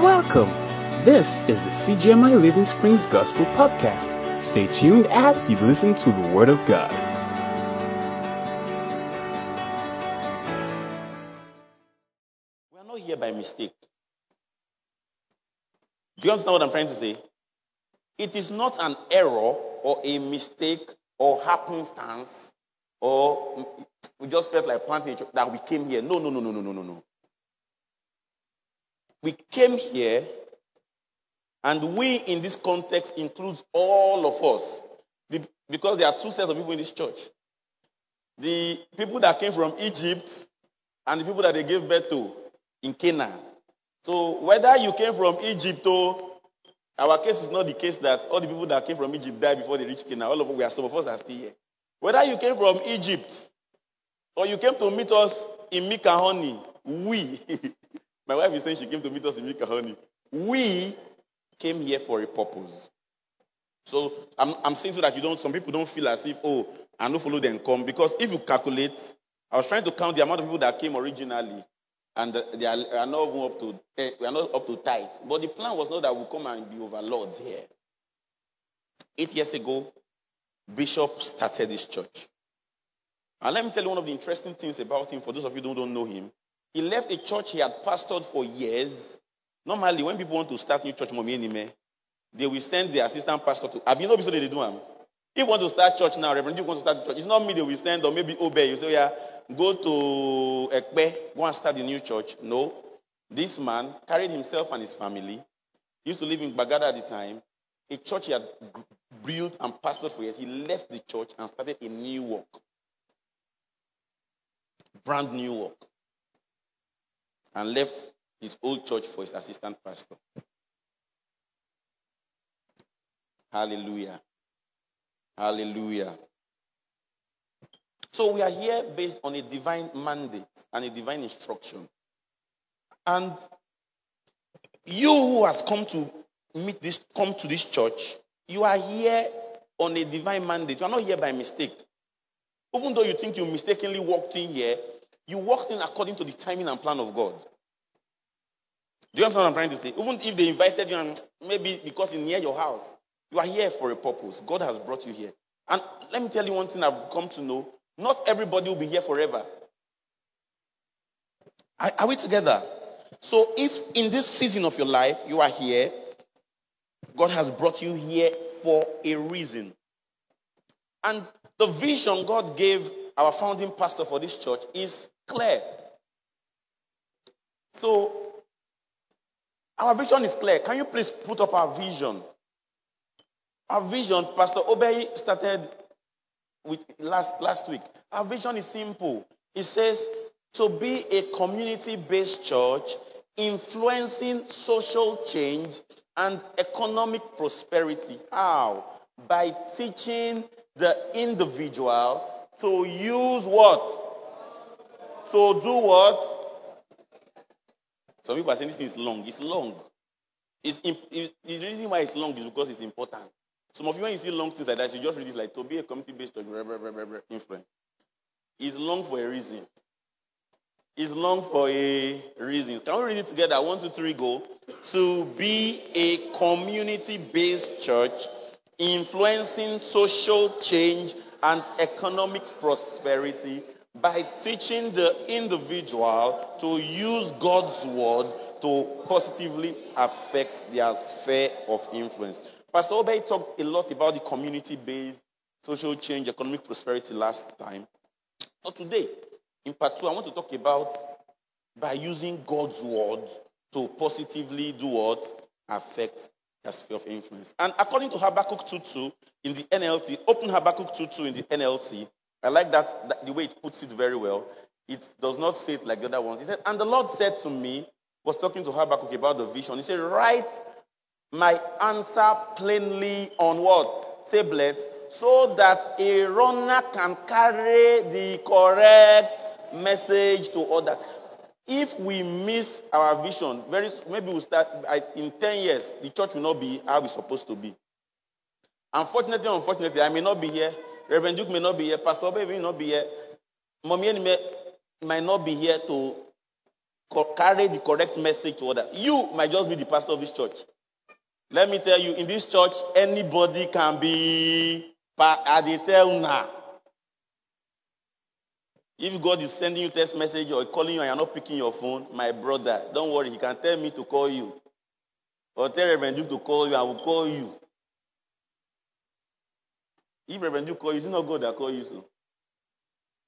Welcome. This is the CGMI Living Springs Gospel Podcast. Stay tuned as you listen to the Word of God. We are not here by mistake. Do you understand what I'm trying to say? It is not an error or a mistake or happenstance or we just felt like planting that we came here. No, no, no, no, no, no, no, no. We came here, and we in this context includes all of us. The, because there are two sets of people in this church. The people that came from Egypt and the people that they gave birth to in Canaan. So whether you came from Egypt or our case is not the case that all the people that came from Egypt died before they reached Canaan. All of us, we are, some of us are still here. Whether you came from Egypt or you came to meet us in Mikahoni, we, my wife is saying she came to meet us in Mikahoni, we came here for a purpose. So I'm, I'm saying so that you don't, some people don't feel as if, oh, I don't follow them come. Because if you calculate, I was trying to count the amount of people that came originally, and they are, are not even up to, eh, we are not up to tithe. But the plan was not that we come and be overlords here. Eight years ago, Bishop started this church. And let me tell you one of the interesting things about him, for those of you who don't know him. He left a church he had pastored for years. Normally, when people want to start new church, they will send the assistant pastor to. Have you know they do? If you want to start church now, Reverend, you want to start church. It's not me they will send, or maybe Obey. You say, oh, yeah, go to Ekpe, go and start a new church. No. This man carried himself and his family. He used to live in Bagada at the time. A church he had built and pastored for years. He left the church and started a new work. Brand new work. And left his old church for his assistant pastor. Hallelujah. Hallelujah. So we are here based on a divine mandate and a divine instruction. And you who has come to meet this, come to this church, you are here on a divine mandate. You are not here by mistake. Even though you think you mistakenly walked in here, you walked in according to the timing and plan of God. Do you understand what I'm trying to say? Even if they invited you and maybe because it's near your house, you are here for a purpose. God has brought you here. And let me tell you one thing I've come to know. Not everybody will be here forever. Are, are we together? So if in this season of your life you are here, God has brought you here for a reason. And the vision God gave our founding pastor for this church is clear. So, our vision is clear. Can you please put up our vision? Our vision, Pastor Obey started with last, last week. Our vision is simple. It says to be a community based church influencing social change and economic prosperity. How? By teaching the individual to use what? To do what? Some people are saying this thing is long. It's long. It's, it, the reason why it's long is because it's important. Some of you, when you see long things like that, you just read it like to be a community-based church, influence. It's long for a reason. It's long for a reason. Can we read it together? One, two, three, go. To be a community-based church, influencing social change and economic prosperity by teaching the individual to use God's word to positively affect their sphere of influence. Pastor Obey talked a lot about the community based social change, economic prosperity last time. But today, in part two, I want to talk about by using God's word to positively do what? Affect their sphere of influence. And according to Habakkuk 2.2 in the NLT, open Habakkuk 2.2 in the NLT. I like that, that, the way it puts it very well. It does not say it like the other ones. He said, and the Lord said to me, was talking to Habakkuk about the vision. He said, write my answer plainly on what? Tablets, so that a runner can carry the correct message to others. If we miss our vision, very maybe we'll start in 10 years, the church will not be how it's supposed to be. Unfortunately, unfortunately, I may not be here. Reverend Duke may not be here. Pastor Baby may not be here. Mommy may, might not be here to carry the correct message to others. You might just be the pastor of this church. Let me tell you, in this church, anybody can be tell now. If God is sending you text message or calling you and you're not picking your phone, my brother, don't worry, he can tell me to call you. Or tell Reverend Duke to call you, I will call you. If Reverend Duke call you, it's not God that call you so.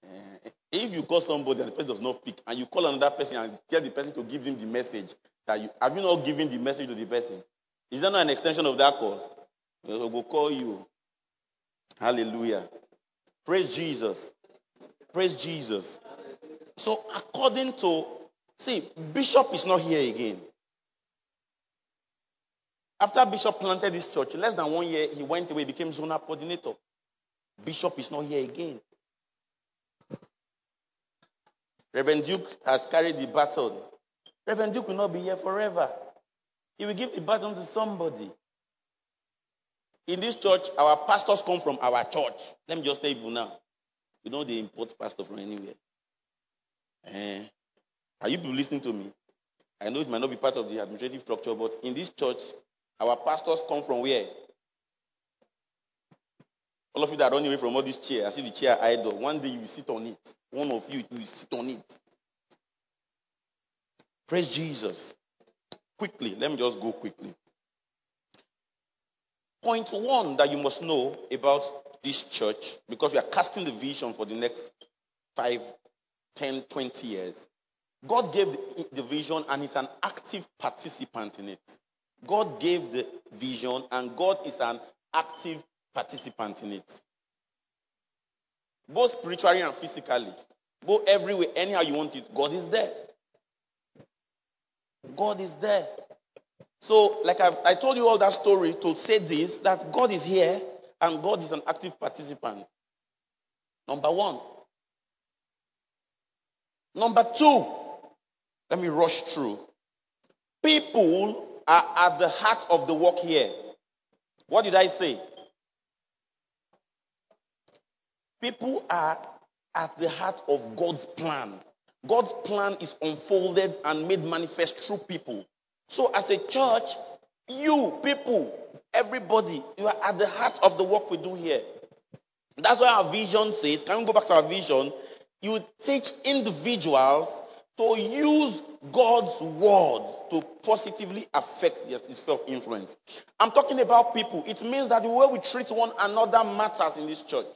Uh, if you call somebody and the person does not pick, and you call another person and get the person to give him the message, that you have you not given the message to the person? Is that not an extension of that call? We'll go call you. Hallelujah. Praise Jesus. Praise Jesus. So, according to, see, Bishop is not here again. After Bishop planted this church, less than one year, he went away, became zonal coordinator. Bishop is not here again. Reverend Duke has carried the baton. Reverend Duke will not be here forever. He will give the baton to somebody. In this church, our pastors come from our church. Let me just tell you now. We know they import pastor from anywhere. Eh, are you listening to me? I know it might not be part of the administrative structure, but in this church, our pastors come from where? All of you that running away from all this chair, I see the chair idle. One day you will sit on it. One of you will sit on it. Praise Jesus. Quickly, let me just go quickly. Point one that you must know about this church, because we are casting the vision for the next 5, 10, 20 years. God gave the vision and is an active participant in it. God gave the vision and God is an active participant in it. Both spiritually and physically. Both everywhere, anyhow you want it, God is there. God is there. So, like I've, i told you all that story to say this that God is here and God is an active participant. Number one. Number two, let me rush through. People are at the heart of the work here. What did I say? People are at the heart of God's plan. God's plan is unfolded and made manifest through people. So, as a church, you, people, everybody, you are at the heart of the work we do here. That's why our vision says, can we go back to our vision? You teach individuals to use God's word to positively affect their sphere of influence. I'm talking about people. It means that the way we treat one another matters in this church.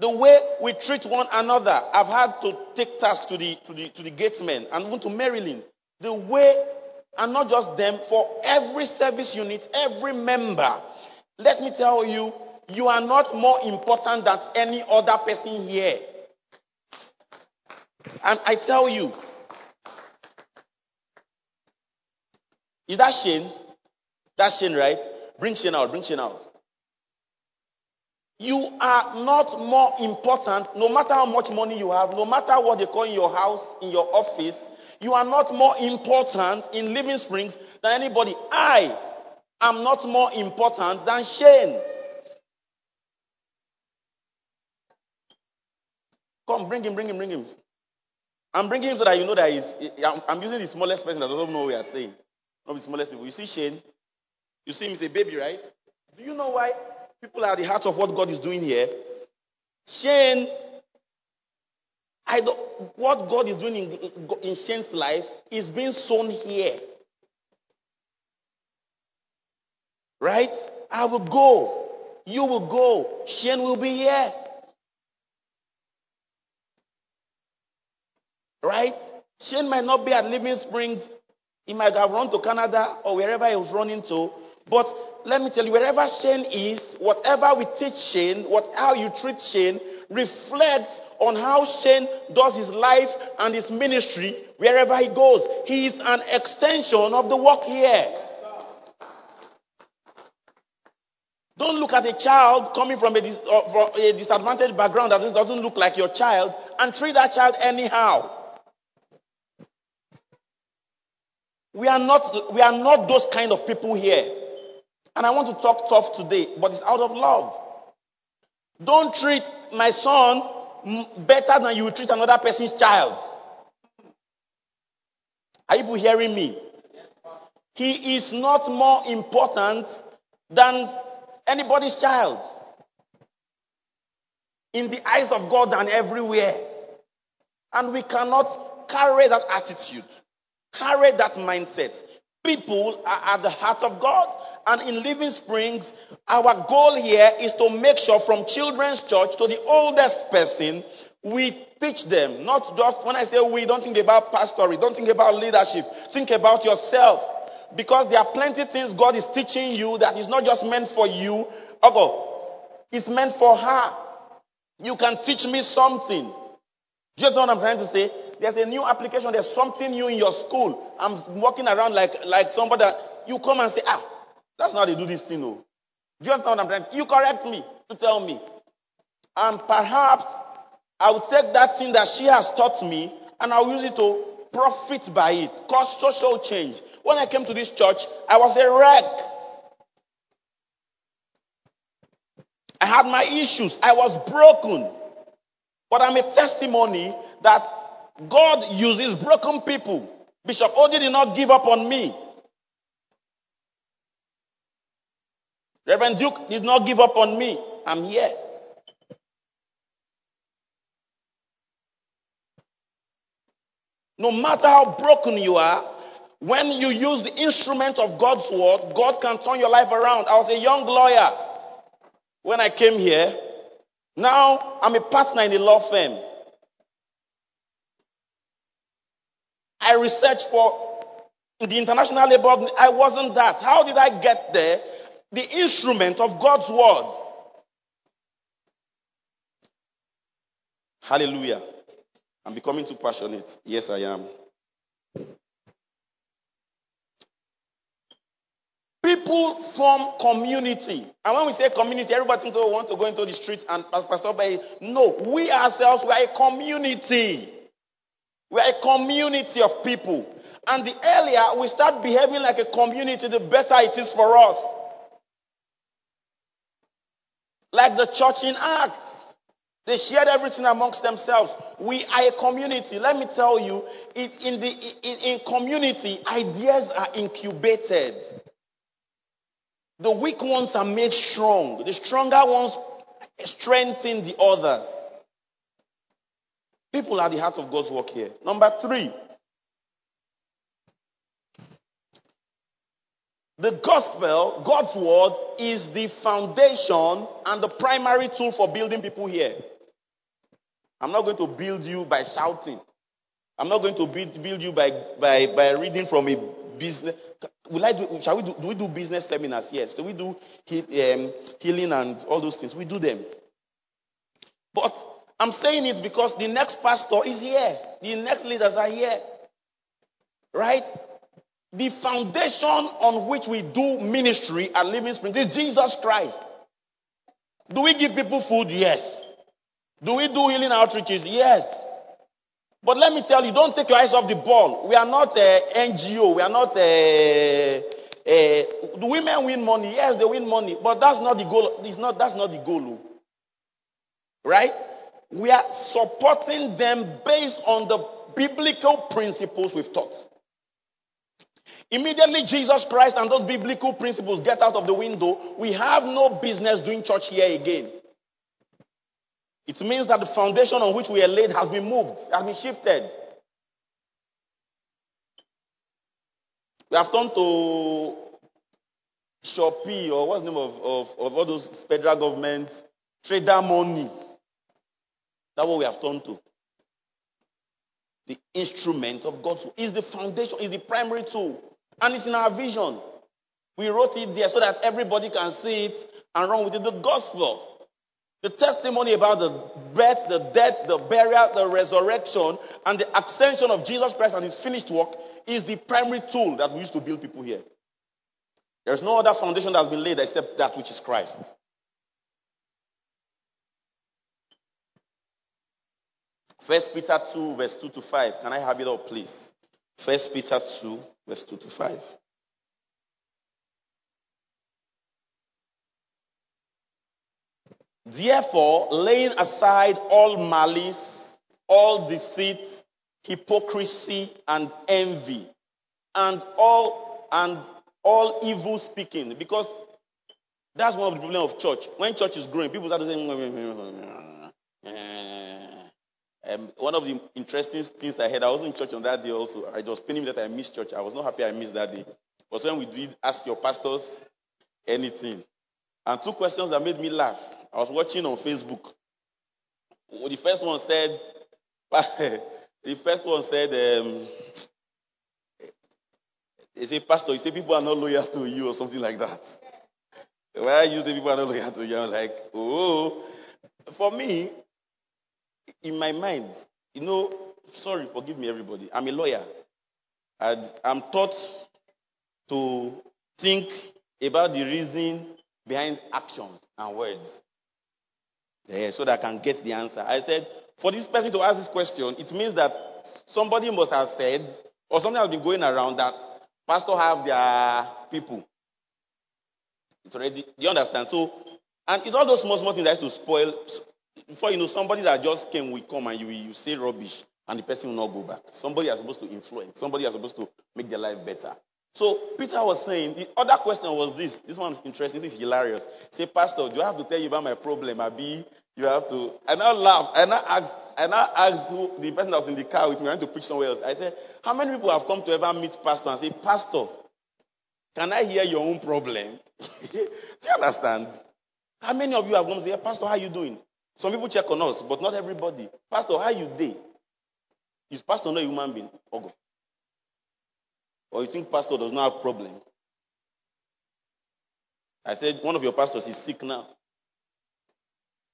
The way we treat one another, I've had to take tasks to the, to the, to the gatesmen and even to Marilyn. The way, and not just them, for every service unit, every member. Let me tell you, you are not more important than any other person here. And I tell you, is that Shane? That's Shane, right? Bring Shane out, bring Shane out. You are not more important, no matter how much money you have, no matter what they call in your house, in your office, you are not more important in Living Springs than anybody. I am not more important than Shane. Come, bring him, bring him, bring him. I'm bringing him so that you know that he's, I'm using the smallest person that doesn't know what we are saying. Not the smallest people. You see Shane? You see him, he's a baby, right? Do you know why People are at the heart of what God is doing here. Shane, I don't, what God is doing in, in Shane's life is being sown here. Right? I will go. You will go. Shane will be here. Right? Shane might not be at Living Springs. He might have run to Canada or wherever he was running to. But let me tell you, wherever Shane is, whatever we teach Shane, what, how you treat Shane, reflects on how Shane does his life and his ministry wherever he goes. He is an extension of the work here. Don't look at a child coming from a, uh, from a disadvantaged background that doesn't look like your child and treat that child anyhow. We are not, we are not those kind of people here. And I want to talk tough today, but it's out of love. Don't treat my son better than you treat another person's child. Are you hearing me? He is not more important than anybody's child. In the eyes of God and everywhere. And we cannot carry that attitude, carry that mindset. People are at the heart of God. And in Living Springs, our goal here is to make sure from children's church to the oldest person, we teach them. Not just when I say we, don't think about pastory, don't think about leadership, think about yourself. Because there are plenty things God is teaching you that is not just meant for you. Okay, it's meant for her. You can teach me something. Do you know what I'm trying to say? There's a new application. There's something new in your school. I'm walking around like, like somebody that you come and say, ah, that's not how they do this thing. No. Do you understand what I'm trying to? You correct me to tell me. And perhaps I will take that thing that she has taught me and I'll use it to profit by it, cause social change. When I came to this church, I was a wreck. I had my issues. I was broken. But I'm a testimony that God uses broken people. Bishop Odi did not give up on me. Reverend Duke did not give up on me. I'm here. No matter how broken you are, when you use the instrument of God's word, God can turn your life around. I was a young lawyer when I came here. Now I'm a partner in a law firm. I researched for the International Labour. I wasn't that. How did I get there? The instrument of God's word. Hallelujah. I'm becoming too passionate. Yes, I am. People form community. And when we say community, everybody thinks, oh, we want to go into the streets and Pastor Bay. No, we ourselves, we are a community. We are a community of people. And the earlier we start behaving like a community, the better it is for us. Like the church in Acts. They shared everything amongst themselves. We are a community. Let me tell you, in, the, in, in community, ideas are incubated. The weak ones are made strong. The stronger ones strengthen the others. People are the heart of God's work here. Number three, the gospel, God's word, is the foundation and the primary tool for building people here. I'm not going to build you by shouting. I'm not going to build you by, by, by reading from a business. Will I do, shall we do, do we do business seminars? Yes. Do we do um, healing and all those things? We do them. But I'm saying it because the next pastor is here. The next leaders are here. Right? The foundation on which we do ministry at Living Springs is Jesus Christ. Do we give people food? Yes. Do we do healing outreaches? Yes. But let me tell you, don't take your eyes off the ball. We are not eh, a NGO. We are not a, a, do women win money? Yes, they win money, but that's not the goal. It's not, that's not the goal. Oh. Right? We are supporting them based on the biblical principles we've taught. Immediately Jesus Christ and those biblical principles get out of the window, we have no business doing church here again. It means that the foundation on which we are laid has been moved, has been shifted. We have turned to Shopee or what's the name of, of, of all those federal government TraderMoni. That's what we have turned to. The instrument of God's is the foundation, is the primary tool, and it's in our vision. We wrote it there so that everybody can see it and run with it. The gospel. The testimony about the birth, the death, the burial, the resurrection, and the ascension of Jesus Christ and his finished work is the primary tool that we use to build people here. There's no other foundation that has been laid except that which is Christ. First Peter 2, verse 2 to 5. Can I have it up, please? First Peter 2, verse 2 to 5. Therefore, laying aside all malice, all deceit, hypocrisy, and envy, and all and all evil speaking, because that's one of the problems of church. When church is growing, people start saying, um, one of the interesting things I heard, I was in church on that day also. I was paining that I missed church. I was not happy I missed that day. Was when we did ask your pastors anything. And two questions that made me laugh. I was watching on Facebook. The first one said, the first one said, um, they say, Pastor, you say people are not loyal to you or something like that. Why you say people are not loyal to you? I'm like, oh. For me, in my mind, you know, sorry, forgive me, everybody. I'm a lawyer. And I'm taught to think about the reason behind actions and words. Yeah, so that I can get the answer. I said, for this person to ask this question, it means that somebody must have said, or something has been going around that pastor have their people. It's already, you understand? So, and it's all those small, small things that to spoil. Before you know, somebody that just came will come and you, you say rubbish and the person will not go back. Somebody is supposed to influence. Somebody is supposed to make their life better. So Peter was saying, the other question was this. This one is interesting. This is hilarious. Say, Pastor, do I have to tell you about my problem? Abi, you have to. And I now laugh. I asked, I now asked who, the person that was in the car with me, I went to preach somewhere else. I said, How many people have come to ever meet Pastor and say, Pastor, can I hear your own problem? do you understand? How many of you have come to say, Pastor, how are you doing? Some people check on us, but not everybody. Pastor, how you day? Is Pastor not a human being? Oh, or you think pastor does not have problem? I said one of your pastors is sick now.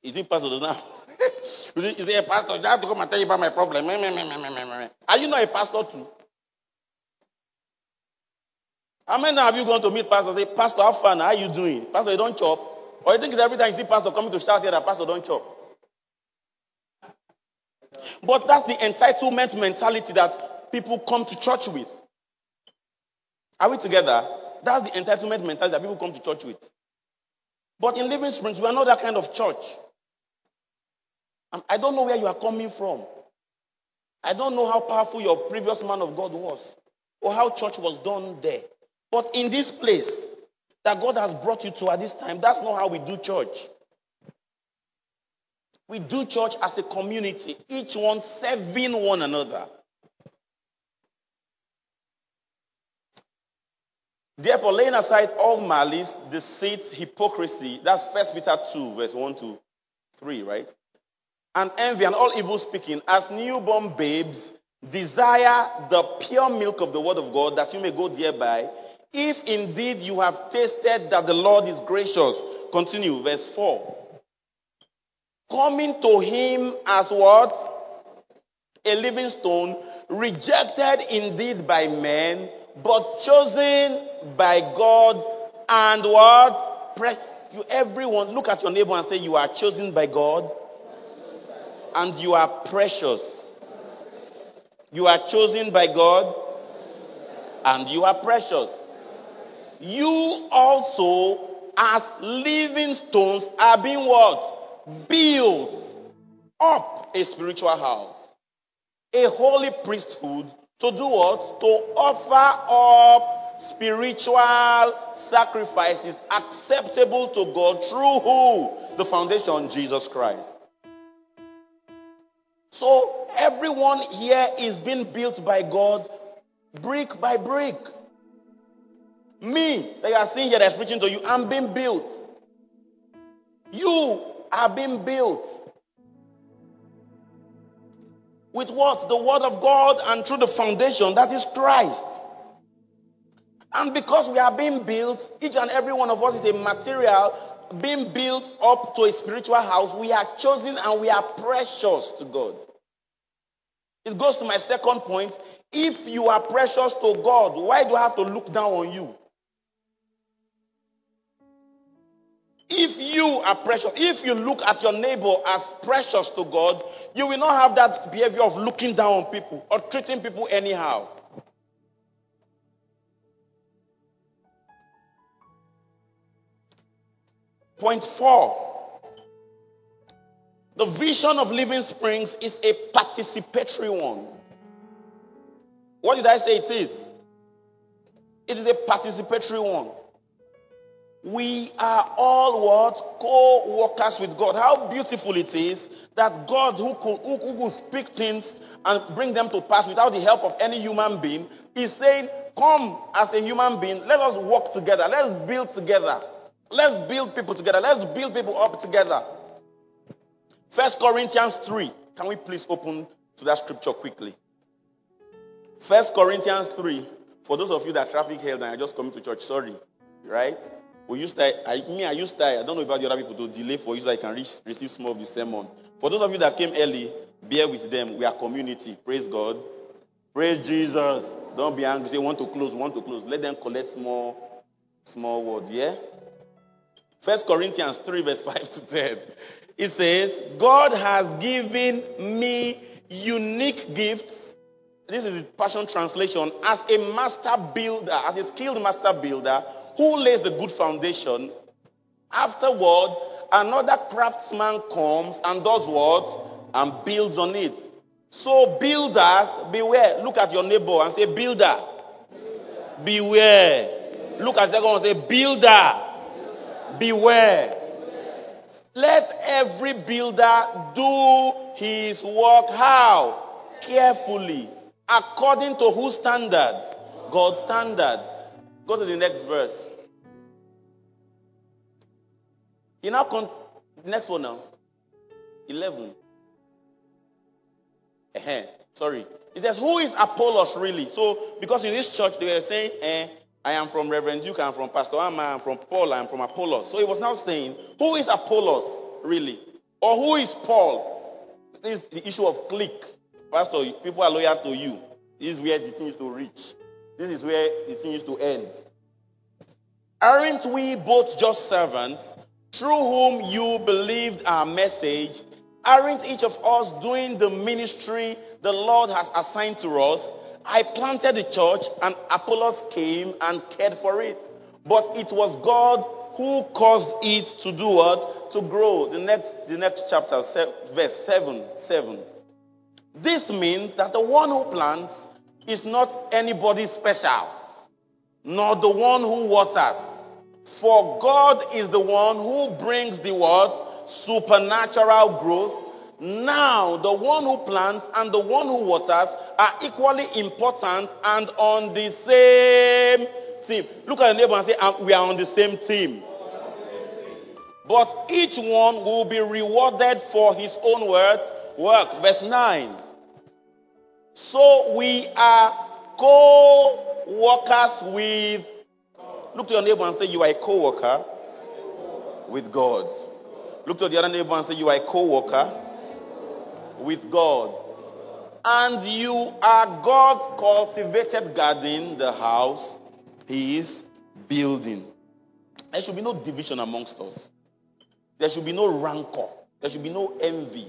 You think pastor does not? you say, a pastor, I have to come and tell you about my problem. Are you not a pastor too? How many have you gone to meet pastor? Say, pastor, how fun? How are you doing? Pastor, you don't chop. Or you think it's every time you see pastor coming to shout here that pastor don't chop. But that's the entitlement mentality that people come to church with. Are we together? That's the entitlement mentality that people come to church with. But in Living Springs, we are not that kind of church. And I don't know where you are coming from. I don't know how powerful your previous man of God was or how church was done there. But in this place that God has brought you to at this time, that's not how we do church. We do church as a community, each one serving one another. Therefore, laying aside all malice, deceit, hypocrisy, that's First Peter 2, verse 1 to 3, right? And envy and all evil speaking, as newborn babes, desire the pure milk of the word of God that you may go thereby, if indeed you have tasted that the Lord is gracious. Continue, verse 4. Coming to him as what? A living stone, rejected indeed by men, but chosen by God and what? Pre- you everyone look at your neighbor and say you are chosen by God and you are precious. You are chosen by God and you are precious. You also as living stones are being what? Built up a spiritual house. A holy priesthood to do what? To offer up spiritual sacrifices acceptable to God through who? The foundation, Jesus Christ. So everyone here is being built by God brick by brick. Me, that you are seeing here that's preaching to you, I'm being built. You are being built. With what? The Word of God and through the foundation that is Christ. And because we are being built, each and every one of us is a material being built up to a spiritual house. We are chosen and we are precious to God. It goes to my second point. If you are precious to God, why do I have to look down on you? If you are precious, if you look at your neighbor as precious to God, you will not have that behavior of looking down on people or treating people anyhow. Point four The vision of Living Springs is a participatory one. What did I say it is? It is a participatory one. We are all what? Co-workers with God. How beautiful it is that God who could, who could speak things and bring them to pass without the help of any human being is saying, come as a human being, let us work together, let's build together. Let's build people together. Let's build people up together. First Corinthians 3. Can we please open to that scripture quickly? First Corinthians 3. For those of you that traffic held and are just coming to church, sorry. Right? We used to, I, me, I used to, I don't know about the other people, to delay for you so I can reach, receive some of the sermon. For those of you that came early, bear with them. We are community. Praise God. Praise Jesus. Don't be angry. Say, want to close, want to close. Let them collect small, small words. Yeah? First Corinthians 3, verse 5 to 10. It says, God has given me unique gifts. This is the Passion Translation. As a master builder, as a skilled master builder, who lays the good foundation. Afterward, another craftsman comes and does what? And builds on it. So builders, beware. Look at your neighbor and say, builder. Beware. Look at the second one and say, builder. Beware. Let every builder do his work how? Carefully. According to whose standards? God's standards. Go to the next verse. You now next one now. 11. Uh-huh. Sorry. He says, Who is Apollos really? So, because in this church they were saying, eh, I am from Reverend Duke, I'm from Pastor Amma, I'm from Paul, I'm from Apollos. So he was now saying, Who is Apollos really? Or who is Paul? This is the issue of clique. Pastor, people are loyal to you. This is where the thing is to reach. This is where the thing is to end. Aren't we both just servants through whom you believed our message? Aren't each of us doing the ministry the Lord has assigned to us? I planted the church and Apollos came and cared for it. But it was God who caused it to do what? To grow. The next, the next chapter, verse 7, 7. This means that the one who plants is not anybody special, nor the one who waters. For God is the one who brings the what? Supernatural growth. Now, the one who plants and the one who waters are equally important and on the same team. Look at your neighbor and say, ah, We are on the same team. But each one will be rewarded for his own work. Work. Verse 9. So we are co-workers with. Look to your neighbor and say, You are a co-worker with God. Look to the other neighbor and say, You are a co-worker with God. And you are God's cultivated garden, the house He is building. There should be no division amongst us. There should be no rancor. There should be no envy.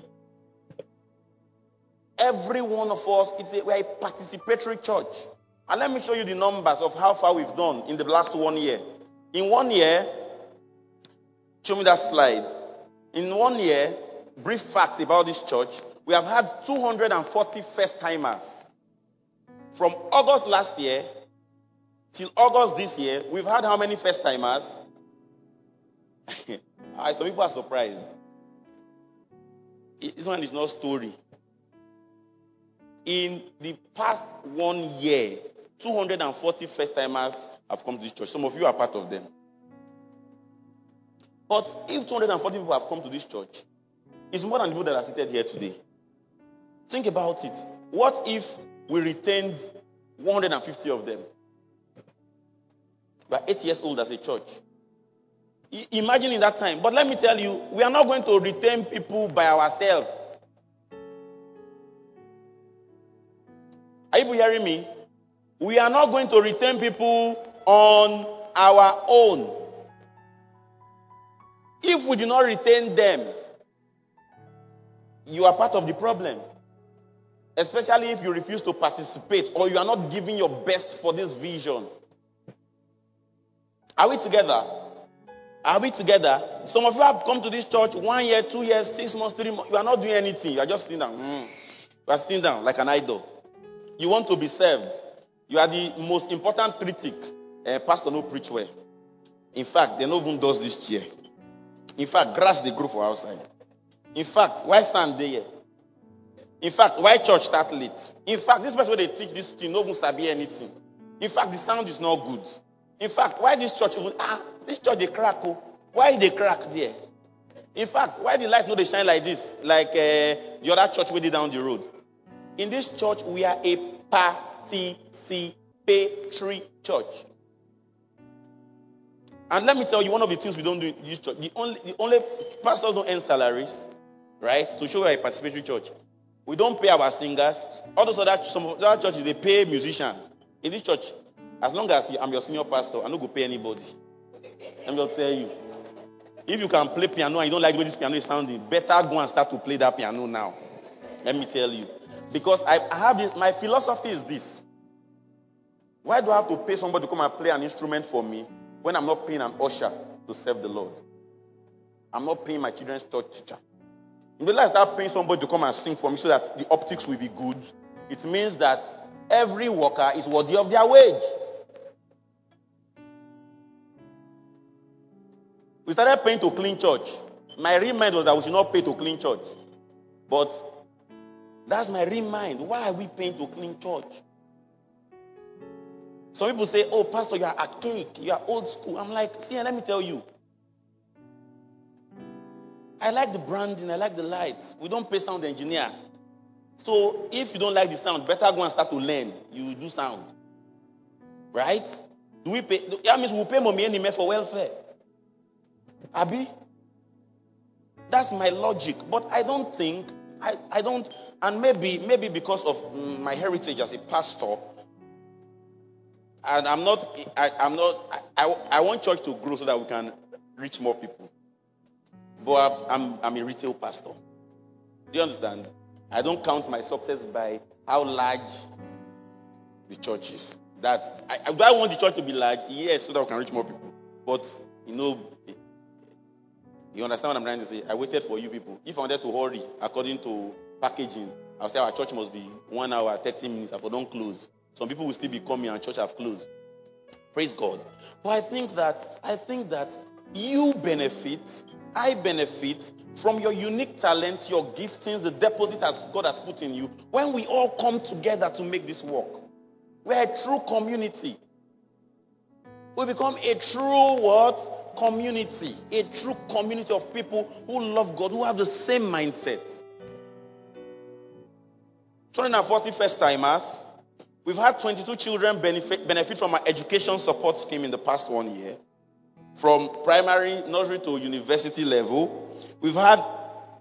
Every one of us, it's a, we're a participatory church. And let me show you the numbers of how far we've done in the last one year. In one year, show me that slide. In one year, brief facts about this church. We have had 240 first timers. From August last year till August this year, we've had how many first timers? Some people are surprised. This one is not story. In the past one year, 240 first timers have come to this church. Some of you are part of them. But if 240 people have come to this church, it's more than the people that are seated here today. Think about it. What if we retained 150 of them? We are eight years old as a church. Imagine in that time. But let me tell you, we are not going to retain people by ourselves. Are you hearing me? We are not going to retain people on our own. If we do not retain them, you are part of the problem. Especially if you refuse to participate or you are not giving your best for this vision. Are we together? Are we together? Some of you have come to this church one year, two years, six months, three months. You are not doing anything. You are just sitting down. Mm. You are sitting down like an idol. You want to be served. You are the most important critic. Uh, pastor no preach well. In fact, they no even does this chair. In fact, grass they grow for outside. In fact, why stand there? In fact, why church start late? In fact, this person where they teach this thing no even sabi anything. In fact, the sound is not good. In fact, why this church even ah this church they crack oh why they crack there? In fact, why the lights no they shine like this like uh, the other church did down the road? In this church we are a participatory church. And let me tell you one of the things we don't do in this church. The only the only pastors don't earn salaries, right? To show we are a participatory church. We don't pay our singers. All those other some of other churches they pay musician. In this church, as long as I'm your senior pastor, I'm not going to pay anybody. Let me just tell you. If you can play piano and you don't like the way this piano is sounding, better go and start to play that piano now. Let me tell you. Because I, I have my philosophy is this. Why do I have to pay somebody to come and play an instrument for me when I'm not paying an usher to serve the Lord? I'm not paying my children's church teacher. In the last, start paying somebody to come and sing for me so that the optics will be good. It means that every worker is worthy of their wage. We started paying to clean church. My real mind was that we should not pay to clean church. But that's my real mind. Why are we paying to clean church? Some people say, Oh, Pastor, you are archaic, you are old school. I'm like, see, let me tell you. I like the branding, I like the lights. We don't pay sound engineer. So if you don't like the sound, better go and start to learn. You do sound. Right? Do we pay? That means we pay mommy anyway for welfare. Abby? That's my logic. But I don't think, I, I don't, and maybe, maybe because of my heritage as a pastor, and I'm not, I, am not, I, I, want church to grow so that we can reach more people. But I'm, I'm a retail pastor. Do you understand? I don't count my success by how large the church is. That I, do I want the church to be large? Yes, so that we can reach more people. But you know, you understand what I'm trying to say? I waited for you people. If I wanted to hurry according to packaging, I'll say our church must be one hour, 30 minutes. I don't close, some people will still be coming and church have closed. Praise God. But I think that I think that you benefit, I benefit from your unique talents, your giftings, the deposit that God has put in you, when we all come together to make this work. We're a true community. We become a true what? Community. A true community of people who love God, who have the same mindset. 240 first timers. We've had 22 children benefit, benefit from our education support scheme in the past one year from primary, nursery to university level. We've had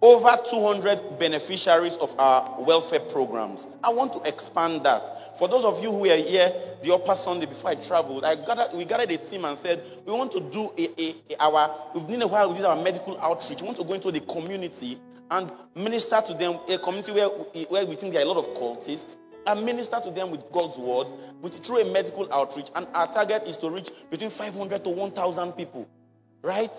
over 200 beneficiaries of our welfare programs. I want to expand that. For those of you who were here the upper Sunday before I traveled, I gathered, we gathered a team and said, we want to do a, a, a, our, we've been a while, we our medical outreach. We want to go into the community and minister to them, a community where, where we think there are a lot of cultists, and minister to them with God's word with, through a medical outreach. And our target is to reach between 500 to 1,000 people. Right?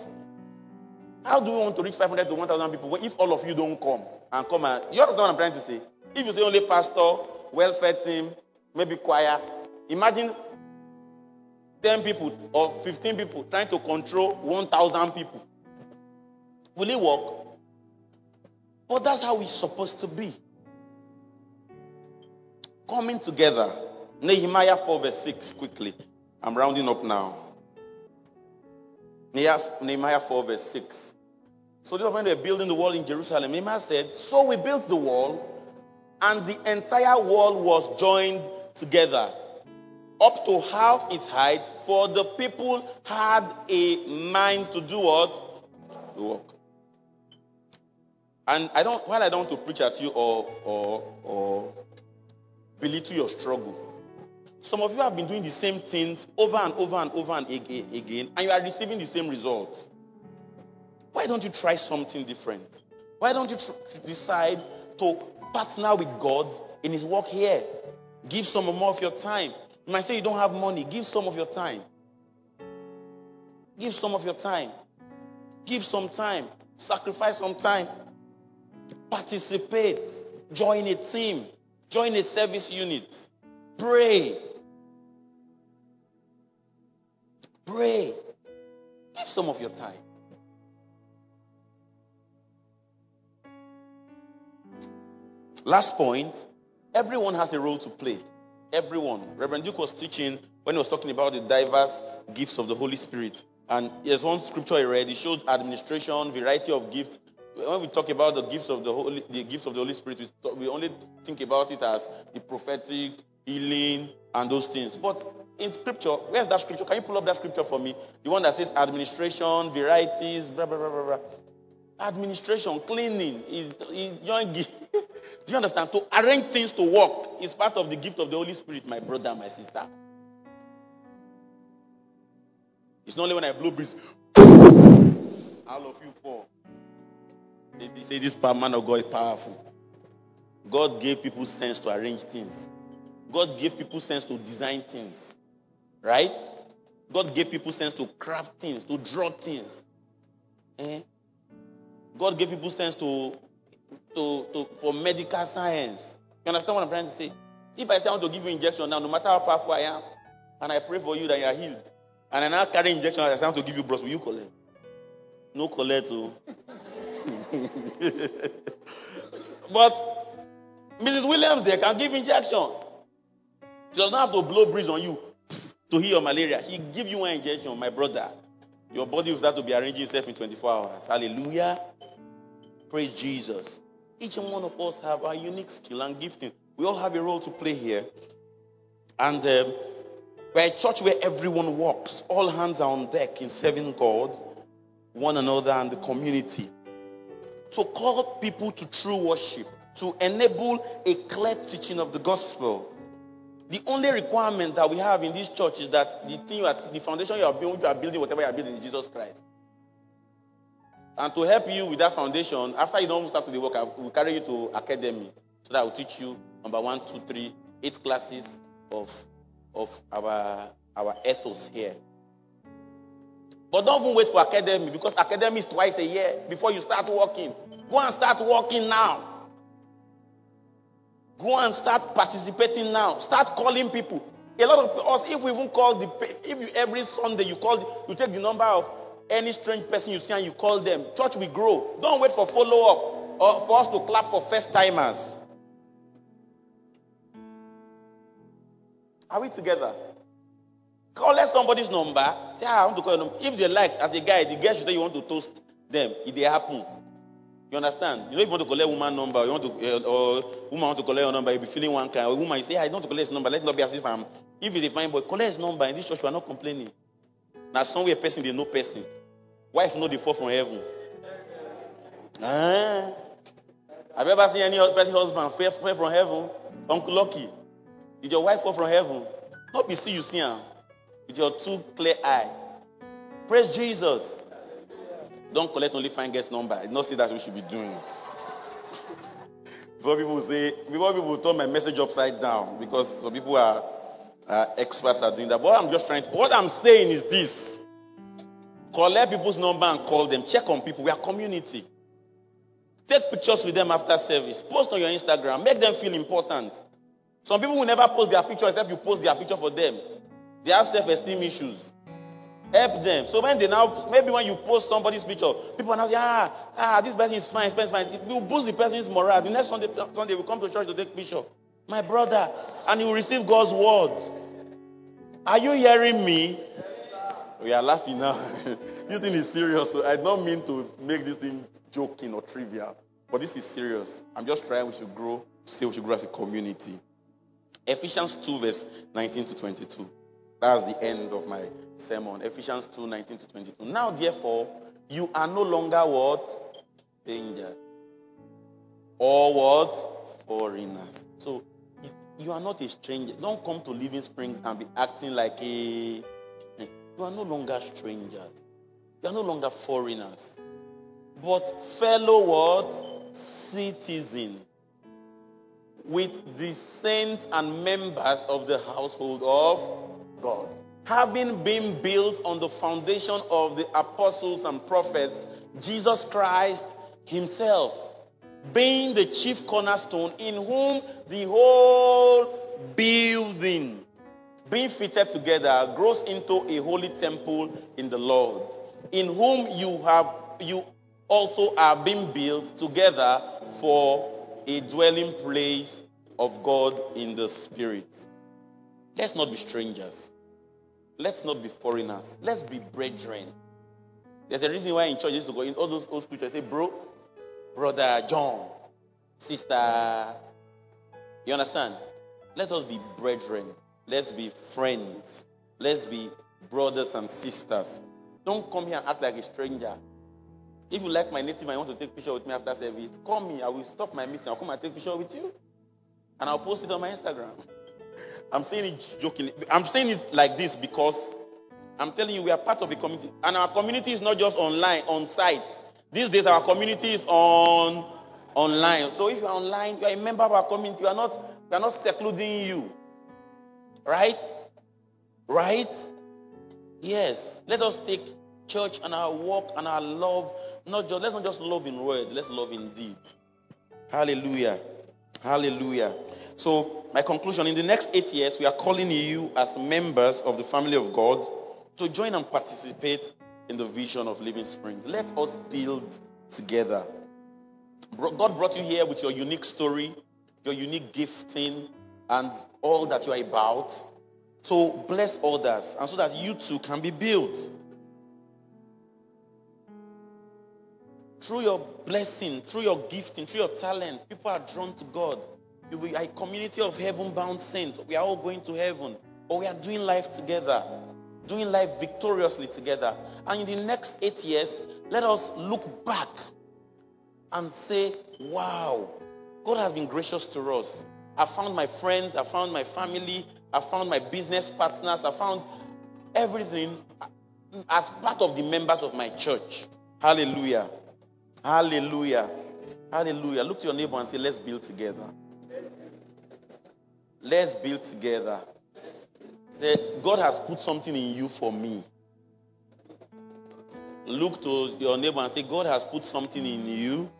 How do we want to reach 500 to 1,000 people if all of you don't come and come and. You understand what I'm trying to say? If you say only pastor, welfare team, maybe choir, imagine 10 people or 15 people trying to control 1,000 people. Will it work? But that's how it's supposed to be coming together. Nehemiah 4, verse 6, quickly. I'm rounding up now. Nehemiah 4, verse 6. So, this when they were building the wall in Jerusalem, Nehemiah said, So we built the wall, and the entire wall was joined together up to half its height, for the people had a mind to do what? To work. And I don't, while I don't want to preach at you or, or, or belittle your struggle. Some of you have been doing the same things over and over and over and again, and you are receiving the same results. Why don't you try something different? Why don't you tr- decide to partner with God in His work here? Give some more of your time. You might say you don't have money. Give some of your time. Give some of your time. Give some time. Sacrifice some time. Participate. Join a team. Join a service unit. Pray. Pray. Give some of your time. Last point everyone has a role to play. Everyone. Reverend Duke was teaching when he was talking about the diverse gifts of the Holy Spirit. And there's one scripture I read, it showed administration, variety of gifts. When we talk about the gifts of the Holy, the gifts of the Holy Spirit, we, talk, we only think about it as the prophetic, healing, and those things. But in scripture, where's that scripture? Can you pull up that scripture for me? The one that says administration, varieties, blah, blah, blah, blah, blah. Administration, cleaning is, is. Do you understand? To arrange things to work is part of the gift of the Holy Spirit, my brother, my sister. It's not only when I blow breeze, all of you fall. They, they say this man of God is powerful. God gave people sense to arrange things. God gave people sense to design things. Right? God gave people sense to craft things, to draw things. Eh? God gave people sense to, to, to for medical science. You understand what I'm trying to say? If I say I want to give you injection now, no matter how powerful I am, and I pray for you that you are healed, and I now carry injection, I say I want to give you bros, will you collect? No collect, oh. but Mrs. Williams there can give injection. She does not have to blow breeze on you to heal your malaria. He give you one injection, my brother. Your body will start to be arranging itself in 24 hours. Hallelujah. Praise Jesus. Each one of us have our unique skill and gifting. We all have a role to play here. And um, we're a church where everyone works. All hands are on deck in serving God, one another, and the community. To call people to true worship, to enable a clear teaching of the gospel. The only requirement that we have in this church is that the thing, the foundation you are building, you are building, whatever you are building, is Jesus Christ. And to help you with that foundation, after you don't start to the work, we carry you to academy so that I will teach you number one, two, three, eight classes of of our our ethos here. But don't even wait for academy because academy is twice a year before you start working. Go and start working now. Go and start participating now. Start calling people. A lot of us, if we even call the, if you every Sunday you call, you take the number of any strange person you see and you call them, church will grow. Don't wait for follow up or for us to clap for first timers. Are we together? Call somebody's number. Say, ah, I want to call them. If they like, as a guy, the guy should say you want to toast them. If they happen. You understand? You know, if you want to collect woman number, you want to, uh, or woman want to collect your number, you be feeling one kind. Or woman, you say, I don't want to collect his number. Let it not be as if I'm, if he's a fine boy, collect his number. In this church, we are not complaining. Now, somewhere person, they know person. Wife know the fall from heaven. Ah. Have you ever seen any person husband fall from heaven? Uncle Lucky. Did your wife fall from heaven? Not be see you see him with your two clear eye. Praise Jesus. Don't collect only fine guest number. I not say that we should be doing. before people say, before people turn my message upside down, because some people are, are experts at doing that. But I'm just trying to, what I'm saying is this. Collect people's number and call them. Check on people. We are community. Take pictures with them after service. Post on your Instagram. Make them feel important. Some people will never post their picture except you post their picture for them. They have self-esteem issues. Help them. So when they now, maybe when you post somebody's picture, people are now say, ah, ah, this person is fine, this person is fine. It will boost the person's morale. The next Sunday, Sunday will come to church to take picture. My brother, and you will receive God's word. Are you hearing me? We are laughing now. this thing is serious. So I don't mean to make this thing joking or trivial, but this is serious. I'm just trying we should grow, say we should grow as a community. Ephesians 2, verse 19 to 22. That's the end of my sermon. Ephesians 2, 19 to 22. Now, therefore, you are no longer what? Strangers. Or what? Foreigners. So, you are not a stranger. Don't come to Living Springs and be acting like a. You are no longer strangers. You are no longer foreigners. But fellow what? Citizen with the saints and members of the household of God. Having been built on the foundation of the apostles and prophets, Jesus Christ Himself, being the chief cornerstone, in whom the whole building, being fitted together, grows into a holy temple in the Lord, in whom you have you also are being built together for a dwelling place of God in the Spirit. Let's not be strangers. Let's not be foreigners. Let's be brethren. There's a reason why in church used to go in all those old scriptures say, bro, brother John, sister. You understand? Let us be brethren. Let's be friends. Let's be brothers and sisters. Don't come here and act like a stranger. If you like my native and you want to take picture with me after service, call me. I will stop my meeting. I'll come and take picture with you. And I'll post it on my Instagram. I'm saying it jokingly. I'm saying it like this because I'm telling you, we are part of a community. And our community is not just online, on site. These days, our community is on online. So if you're online, you're a member of our community. We are not, we are not secluding you. Right? Right? Yes. Let us take church and our work and our love. Not just let's not just love in word, let's love in deed. Hallelujah. Hallelujah. So, my conclusion in the next eight years, we are calling you as members of the family of God to join and participate in the vision of Living Springs. Let us build together. God brought you here with your unique story, your unique gifting, and all that you are about. So bless others, and so that you too can be built. Through your blessing, through your gifting, through your talent, people are drawn to God. We are a community of heaven bound saints. We are all going to heaven, but we are doing life together, doing life victoriously together. And in the next eight years, let us look back and say, Wow, God has been gracious to us. I found my friends, I found my family, I found my business partners, I found everything as part of the members of my church. Hallelujah. Hallelujah. Hallelujah. Look to your neighbor and say, Let's build together. Let's build together. Say, God has put something in you for me. Look to your neighbor and say, God has put something in you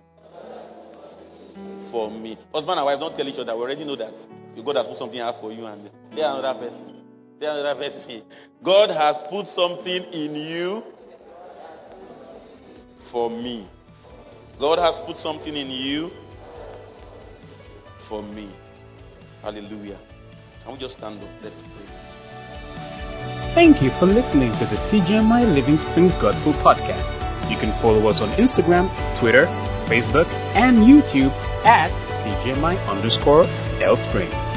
for me. Husband and wife don't tell each other. We already know that. God has put something out for you and tell another person. Tell another person. God has put something in you for me. God has put something in you for me. Hallelujah. Can we just stand up? Let's pray. Thank you for listening to the CGMI Living Springs Gospel Podcast. You can follow us on Instagram, Twitter, Facebook, and YouTube at CGMI underscore L Springs.